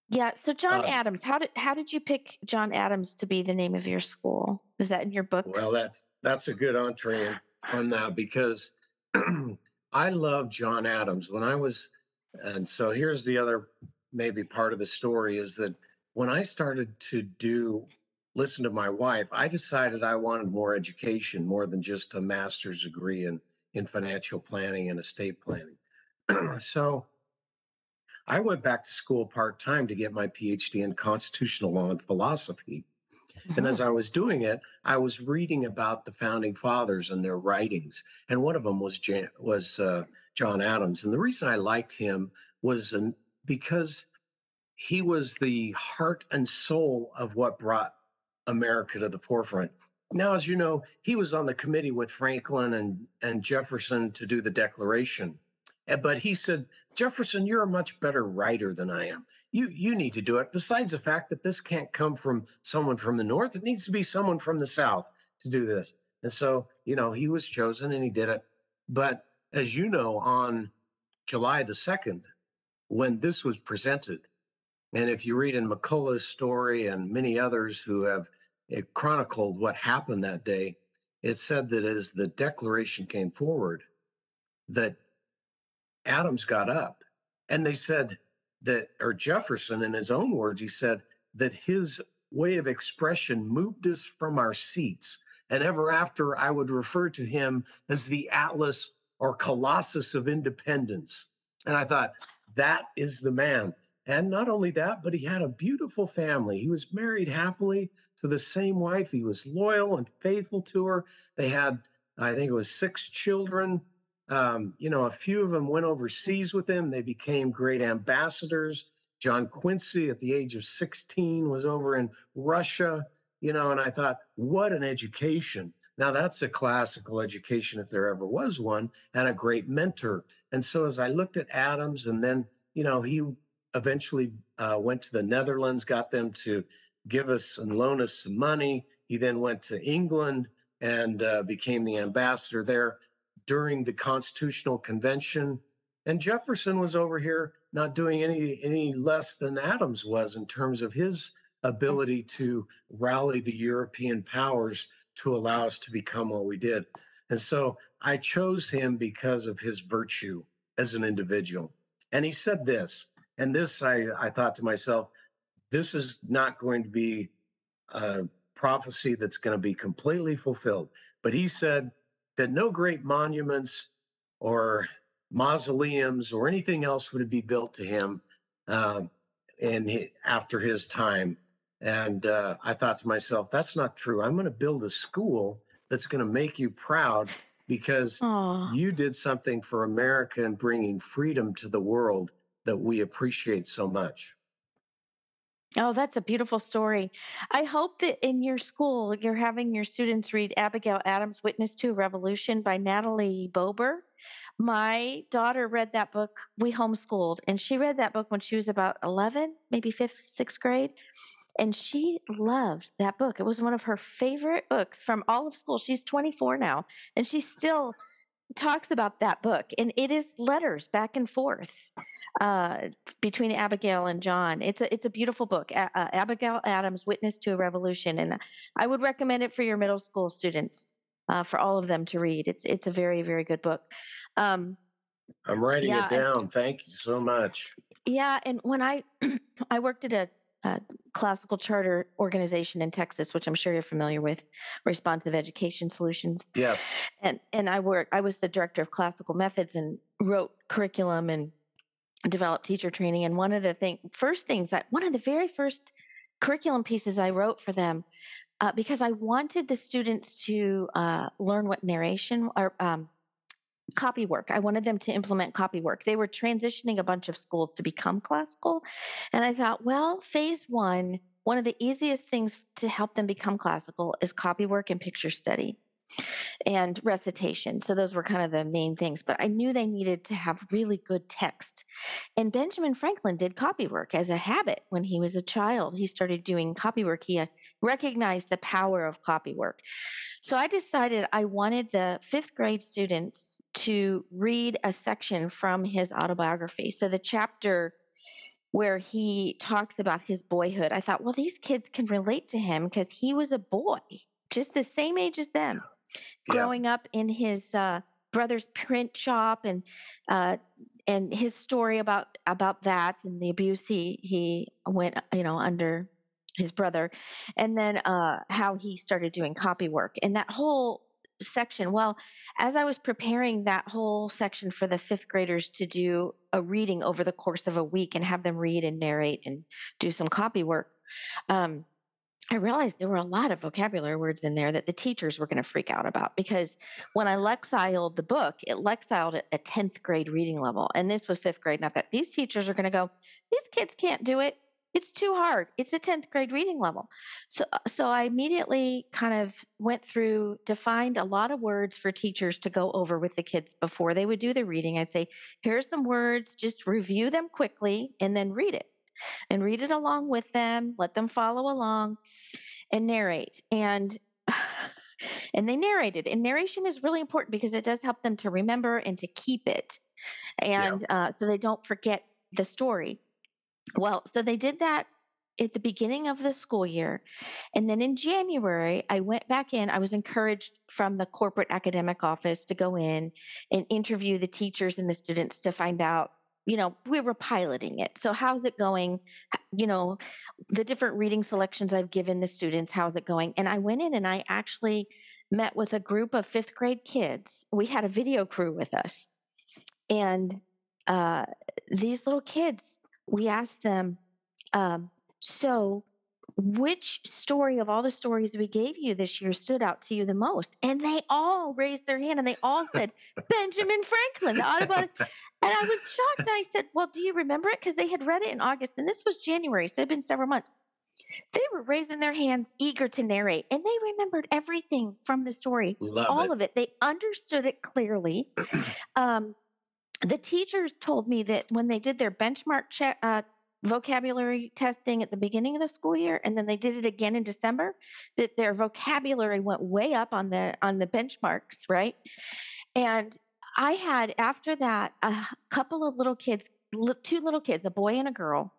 yeah so john Uh, adams how did how did you pick john adams to be the name of your school Is that in your book? Well, that's that's a good entree on that because I love John Adams. When I was, and so here's the other maybe part of the story is that when I started to do listen to my wife, I decided I wanted more education, more than just a master's degree in in financial planning and estate planning. so I went back to school part time to get my PhD in constitutional law and philosophy. And as Mhm. I was doing it, I was reading about the founding fathers and their writings, and one of them was Jan- was uh, John Adams. And the reason I liked him was um, because he was the heart and soul of what brought America to the forefront. Now, as you know, he was on the committee with Franklin and, and Jefferson to do the Declaration. But he said, Jefferson, you're a much better writer than I am. You you need to do it. Besides the fact that this can't come from someone from the north, it needs to be someone from the south to do this. And so, you know, he was chosen and he did it. But as you know, on July the 2nd, when this was presented, and if you read in McCullough's story and many others who have it chronicled what happened that day, it said that as the declaration came forward, that Adams got up and they said that, or Jefferson, in his own words, he said that his way of expression moved us from our seats. And ever after, I would refer to him as the Atlas or Colossus of Independence. And I thought, that is the man. And not only that, but he had a beautiful family. He was married happily to the same wife. He was loyal and faithful to her. They had, I think it was six children. Um, you know, a few of them went overseas with him. They became great ambassadors. John Quincy, at the age of 16, was over in Russia, you know, and I thought, what an education. Now, that's a classical education, if there ever was one, and a great mentor. And so, as I looked at Adams, and then, you know, he eventually uh, went to the Netherlands, got them to give us and loan us some money. He then went to England and uh, became the ambassador there during the Constitutional Convention. And Jefferson was over here not doing any any less than Adams was in terms of his ability to rally the European powers to allow us to become what we did. And so I chose him because of his virtue as an individual. And he said this, and this I, I thought to myself, this is not going to be a prophecy that's going to be completely fulfilled. But he said that no great monuments or mausoleums or anything else would be built to him um, in hi- after his time. And uh, I thought to myself, that's not true. I'm going to build a school that's going to make you proud because Aw. you did something for America and bringing freedom to the world that we appreciate so much. Oh, that's a beautiful story. I hope that in your school you're having your students read Abigail Adams' Witness to Revolution by Natalie Bober. My daughter read that book. We homeschooled, and she read that book when she was about 11, maybe fifth, sixth grade. And she loved that book. It was one of her favorite books from all of school. She's 24 now, and she still talks about that book. And it is letters back and forth uh, between Abigail and John. It's a it's a beautiful book, A- uh, Abigail Adams' Witness to a Revolution, and I would recommend it for your middle school students, uh, for all of them to read. It's it's a very very good book. Um, I'm writing Yeah, it and- down. Thank you so much. yeah, and when I I worked at a, a classical charter organization in Texas, which I'm sure you're familiar with, Responsive Education Solutions, Yes. and and I work I was the director of classical methods and wrote curriculum and developed teacher training. And one of the thing, first things that one of the very first curriculum pieces I wrote for them, uh, because I wanted the students to uh, learn what narration or um, copy work. I wanted them to implement copy work. They were transitioning a bunch of schools to become classical. And I thought, well, phase one, one of the easiest things to help them become classical is copy work and picture study and recitation. So those were kind of the main things. But I knew they needed to have really good text. And Benjamin Franklin did copy work as a habit when he was a child. He started doing copy work. He uh, recognized the power of copy work. So I decided I wanted the fifth grade students to read a section from his autobiography. So the chapter where he talks about his boyhood, I thought, well, these kids can relate to him because he was a boy just the same age as them, Yeah. growing up in his uh, brother's print shop and uh, and his story about about that and the abuse he he went you know under his brother and then uh how he started doing copy work and that whole section well as i was preparing that whole section for the fifth graders to do a reading over the course of a week and have them read and narrate and do some copy work um I realized there were a lot of vocabulary words in there that the teachers were going to freak out about because when I lexiled the book, it lexiled at a 10th grade reading level. And this was fifth grade. Not that these teachers are going to go, these kids can't do it. It's too hard. It's a 10th grade reading level. So, uh, so I immediately kind of went through, defined a lot of words for teachers to go over with the kids before they would do the reading. I'd say, here's some words, just review them quickly and then read it and read it along with them, let them follow along and narrate. And and they narrated. And narration is really important because it does help them to remember and to keep it. Yeah. And uh, so they don't forget the story. Well, so they did that at the beginning of the school year. And then in January, I went back in. I was encouraged from the corporate academic office to go in and interview the teachers and the students to find out you know, we were piloting it. So how's it going? You know, the different reading selections I've given the students, how's it going? And I went in and I actually met with a group of fifth grade kids. We had a video crew with us. And uh, these little kids, we asked them, um, so which story of all the stories we gave you this year stood out to you the most? And they all raised their hand and they all said, Benjamin Franklin, the Audubon. And I was shocked. And I said, Well, do you remember it? Because they had read it in August and this was January. So it had been several months. They were raising their hands, eager to narrate, and they remembered everything from the story, Love all it. of it. They understood it clearly. Um, the teachers told me that when they did their benchmark check, uh, vocabulary testing at the beginning of the school year, and then they did it again in December, that their vocabulary went way up on the on the benchmarks, right? And I had after that a couple of little kids, two little kids, a boy and a girl,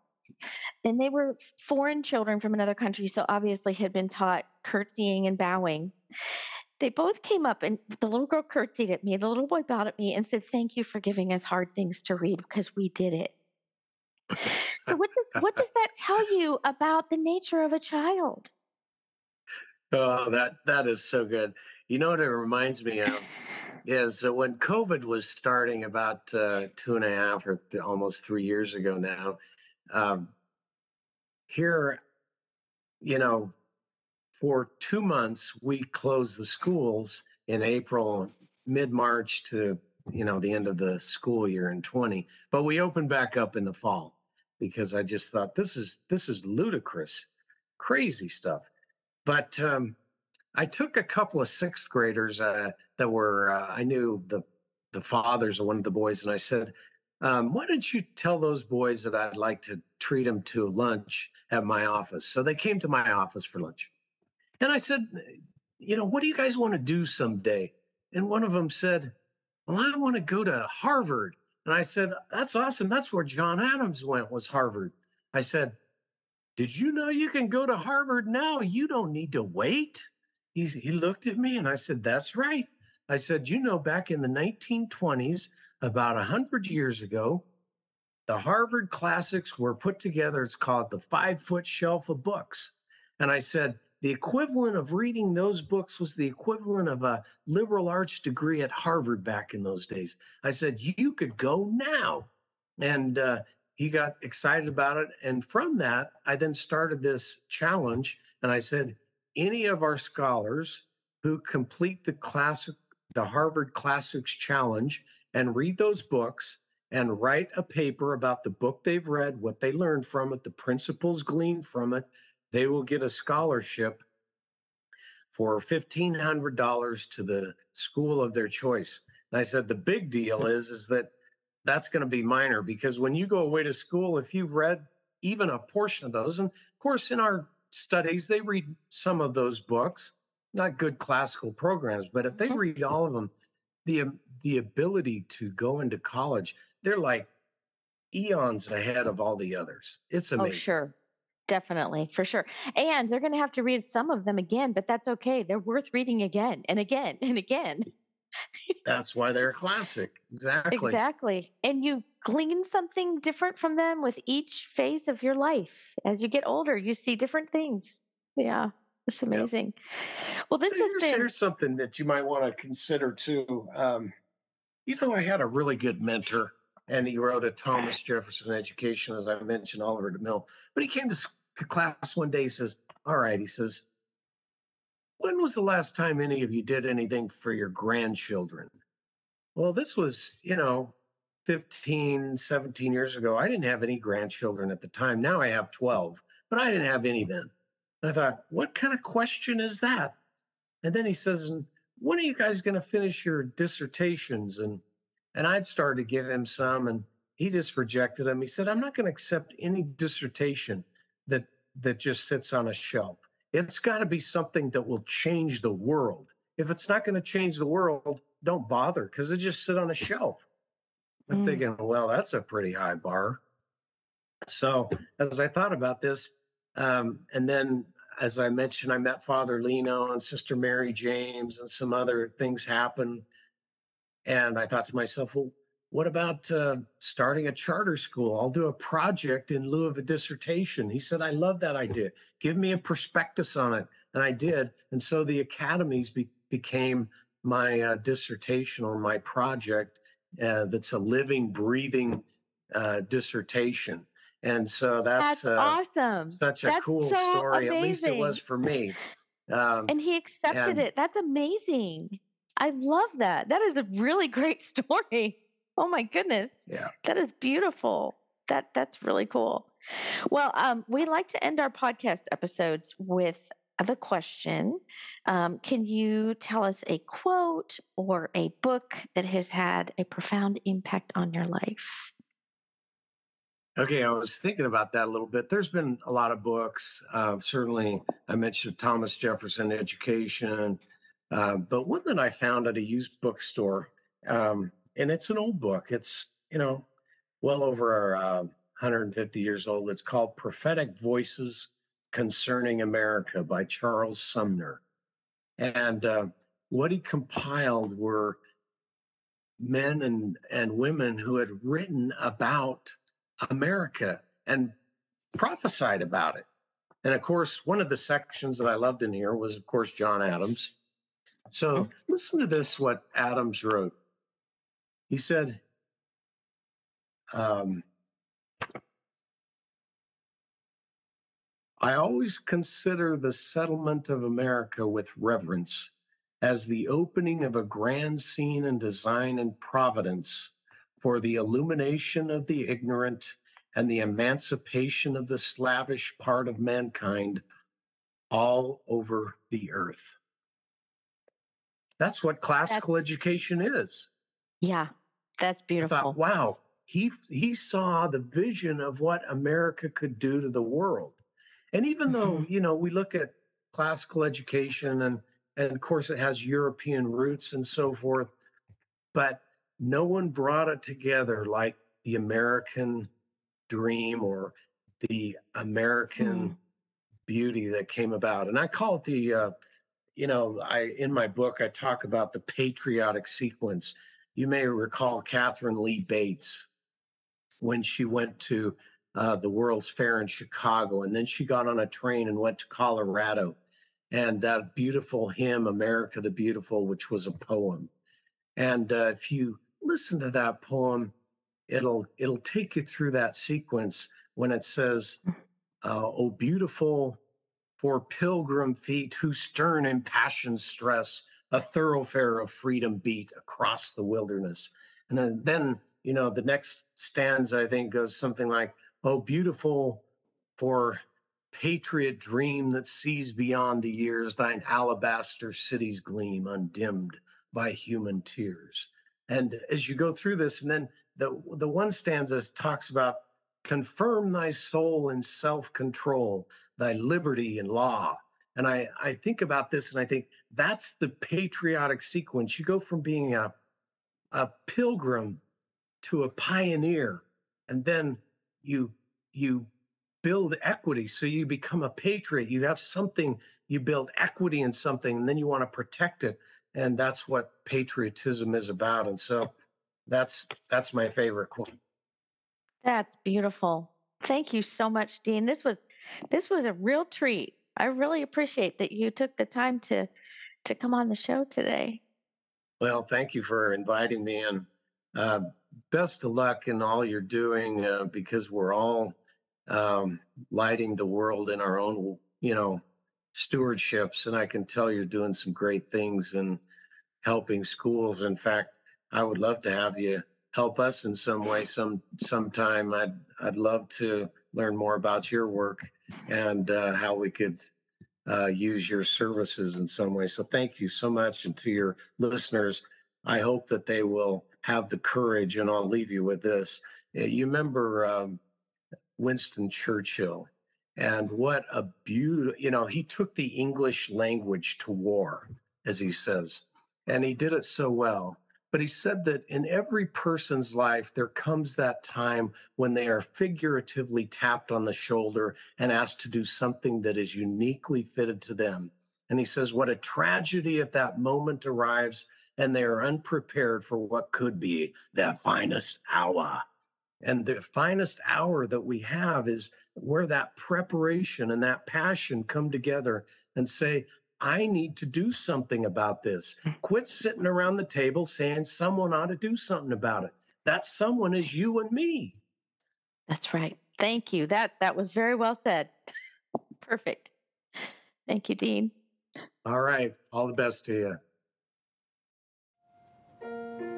and they were foreign children from another country, so obviously had been taught curtsying and bowing. They both came up, and the little girl curtsied at me. The little boy bowed at me and said, "Thank you for giving us hard things to read because we did it." So what does what does that tell you about the nature of a child? Oh, that that is so good. You know what it reminds me of is that when COVID was starting about uh, two and a half or th- almost three years ago now. Um, here, you know, for two months we closed the schools in April, mid March to you know the end of the school year in twenty, but we opened back up in the fall because I just thought this is this is ludicrous, crazy stuff. But um, I took a couple of sixth graders uh, that were uh, I knew the the fathers of one of the boys, and I said, um, "Why don't you tell those boys that I'd like to treat them to lunch at my office?" So they came to my office for lunch, and I said, "You know, what do you guys want to do someday?" And one of them said, "Well, I want to go to Harvard." And I said, "That's awesome. That's where John Adams went. Was Harvard?" I said, did you know you can go to Harvard now? You don't need to wait. He's, he looked at me and I said, That's right. I said, You know, back in the 1920s, about 100 years ago, the Harvard classics were put together. It's called the Five Foot Shelf of Books. And I said, the equivalent of reading those books was the equivalent of a liberal arts degree at Harvard back in those days. I said, You could go now. And uh, he got excited about it. And from that, I then started this challenge. And I said, any of our scholars who complete the classic, the Harvard Classics Challenge and read those books and write a paper about the book they've read, what they learned from it, the principles gleaned from it, they will get a scholarship for $1,500 to the school of their choice. And I said, the big deal is, is that that's going to be minor because when you go away to school, if you've read even a portion of those, and of course, in our studies, they read some of those books, not good classical programs, but if they Mhm. read all of them, the um, the ability to go into college, they're like eons ahead of all the others. It's amazing Oh, amazing. sure. Definitely, for sure. And they're gonna have to read some of them again, but that's okay. They're worth reading again and again and again. That's why they're a classic. Exactly. Exactly. And you glean something different from them with each phase of your life. As you get older, you see different things. Yeah, it's Yep. amazing. Well, So this has here's been here's something that you might want to consider too. Um, you know, I had a really good mentor, and he wrote a Thomas Jefferson Education, as I mentioned, Oliver DeMille. But he came to, to class one day. He says, "All right," he says, "When was the last time any of you did anything for your grandchildren?" Well, this was, you know, 15, 17 years ago. I didn't have any grandchildren at the time. Now I have 12, but I didn't have any then. I thought, what kind of question is that? And then he says, when are you guys going to finish your dissertations? And and I'd started to give him some, and he just rejected them. He said, I'm not going to accept any dissertation that just sits on a shelf. It's got to be something that will change the world. If it's not going to change the world, don't bother because it just sit on a shelf. I'm Mm, thinking, well, that's a pretty high bar. So as I thought about this, um, and then as I mentioned, I met Father Lino and Sister Mary James, and some other things happened. And I thought to myself, well, what about uh, starting a charter school? I'll do a project in lieu of a dissertation. He said, I love that idea. Give me a prospectus on it. And I did. And so the academies be- became my uh, dissertation or my project uh, that's a living, breathing uh, dissertation. And so that's that's uh, awesome. such a That's cool so story. At least it was for me. Um, And he accepted and it. That's amazing. I love that. That is a really great story. Oh my goodness. yeah, That is beautiful. That that's really cool. Well, um, we like to end our podcast episodes with the question: um, Can you tell us a quote or a book that has had a profound impact on your life? Okay, I was thinking about that a little bit. There's been a lot of books. Uh, certainly, I mentioned Thomas Jefferson Education, uh, but one that I found at a used bookstore, um, and it's an old book. It's you know well over uh, 150 years old. It's called Prophetic Voices Concerning America by Charles Sumner, and uh, what he compiled were men and and women who had written about America and prophesied about it. And of course, one of the sections that I loved in here was, of course, John Adams. So listen to this what Adams wrote. He said, um, I always consider the settlement of America with reverence as the opening of a grand scene in design and providence for the illumination of the ignorant and the emancipation of the slavish part of mankind all over the earth. That's what classical That's education is. Yeah, that's I thought, beautiful. wow, he he saw the vision of what America could do to the world. And even though, Mhm. you know, we look at classical education and and of course it has European roots and so forth, but no one brought it together like the American dream or the American Mm, beauty that came about. And I call it the uh, you know, I in my book I talk about the patriotic sequence. You may recall Katharine Lee Bates when she went to uh, the World's Fair in Chicago, and then she got on a train and went to Colorado, and that beautiful hymn, "America the Beautiful," which was a poem. And uh, if you listen to that poem, it'll it'll take you through that sequence when it says, uh, "Oh, beautiful for pilgrim feet who stern impassioned stress a thoroughfare of freedom beat across the wilderness. And then, then, you know, the next stanza I think goes something like, Oh, beautiful for patriot dream that sees beyond the years thine alabaster cities gleam undimmed by human tears. And as you go through this, and then the the one stanza talks about confirm thy soul in self-control thy liberty and law. And I, I think about this and I think that's the patriotic sequence. You go from being a, a pilgrim to a pioneer, and then you you build equity. So you become a patriot. You have something, you build equity in something, and then you want to protect it. And that's what patriotism is about. And so that's that's my favorite quote. That's beautiful. Thank you so much, Dean. This was this was a real treat. I really appreciate that you took the time to to come on the show today. Well, thank you for inviting me and uh, best of luck in all you're doing uh, because we're all um, lighting the world in our own, you know, stewardships. And I can tell you're doing some great things and helping schools. In fact, I would love to have you help us in some way some sometime. I'd I'd love to learn more about your work and uh, how we could uh, use your services in some way. So thank you so much, and to your listeners, I hope that they will have the courage. And I'll leave you with this: you remember um, Winston Churchill. And what a beautiful, you know, he took the English language to war, as he says, and he did it so well. But he said that in every person's life, there comes that time when they are figuratively tapped on the shoulder and asked to do something that is uniquely fitted to them. And he says, What a tragedy if that moment arrives and they are unprepared for what could be their finest hour. And the finest hour that we have is where that preparation and that passion come together and say, I need to do something about this. Mm. Quit sitting around the table saying someone ought to do something about it. That someone is you and me. That's right. Thank you. That that was very well said. Perfect. Thank you, Dean. All right. All the best to you.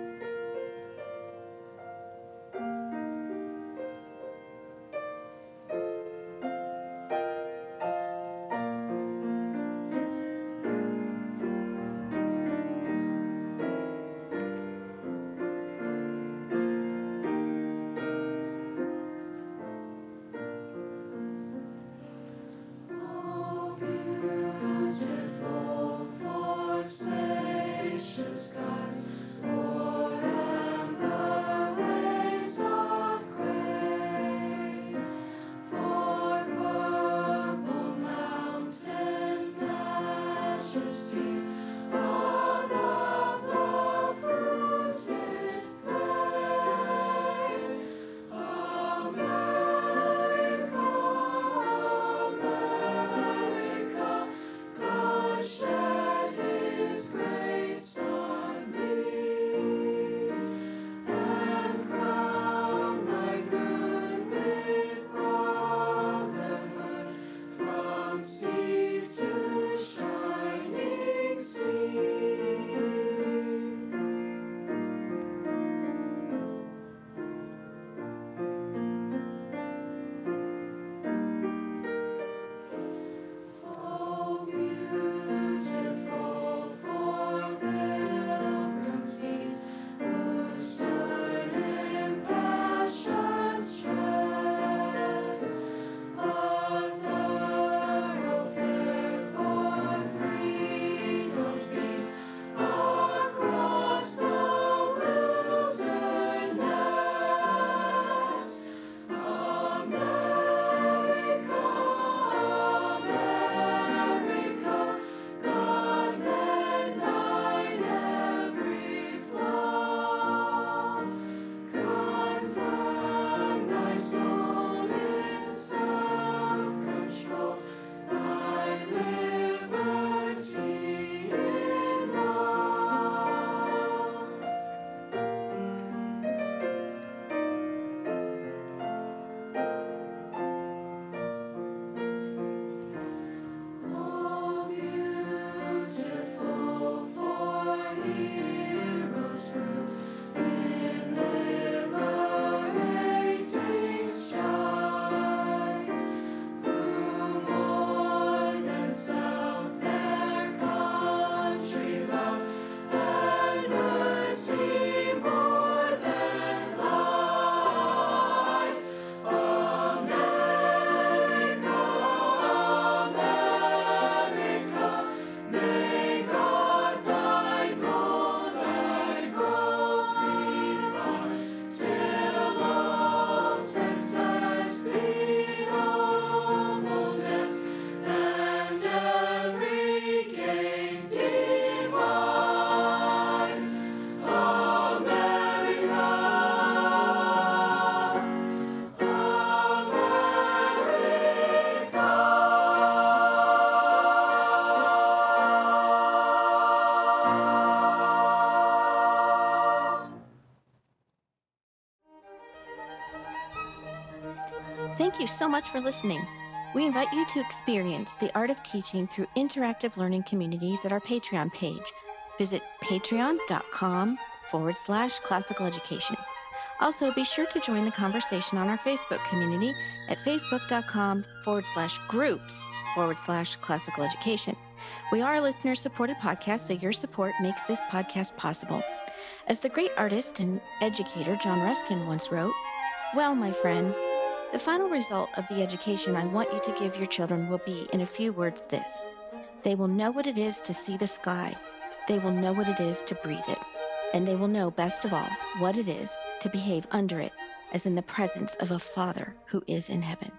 Thank you so much for listening. We invite you to experience the art of teaching through interactive learning communities at our Patreon page. Visit patreon.com forward slash classical education. Also, be sure to join the conversation on our Facebook community at facebook.com forward slash groups forward slash classical education. We are a listener supported podcast, so your support makes this podcast possible. As the great artist and educator John Ruskin once wrote, Well, my friends, the final result of the education I want you to give your children will be, in a few words, this. They will know what it is to see the sky, they will know what it is to breathe it, and they will know, best of all, what it is to behave under it, as in the presence of a Father who is in heaven.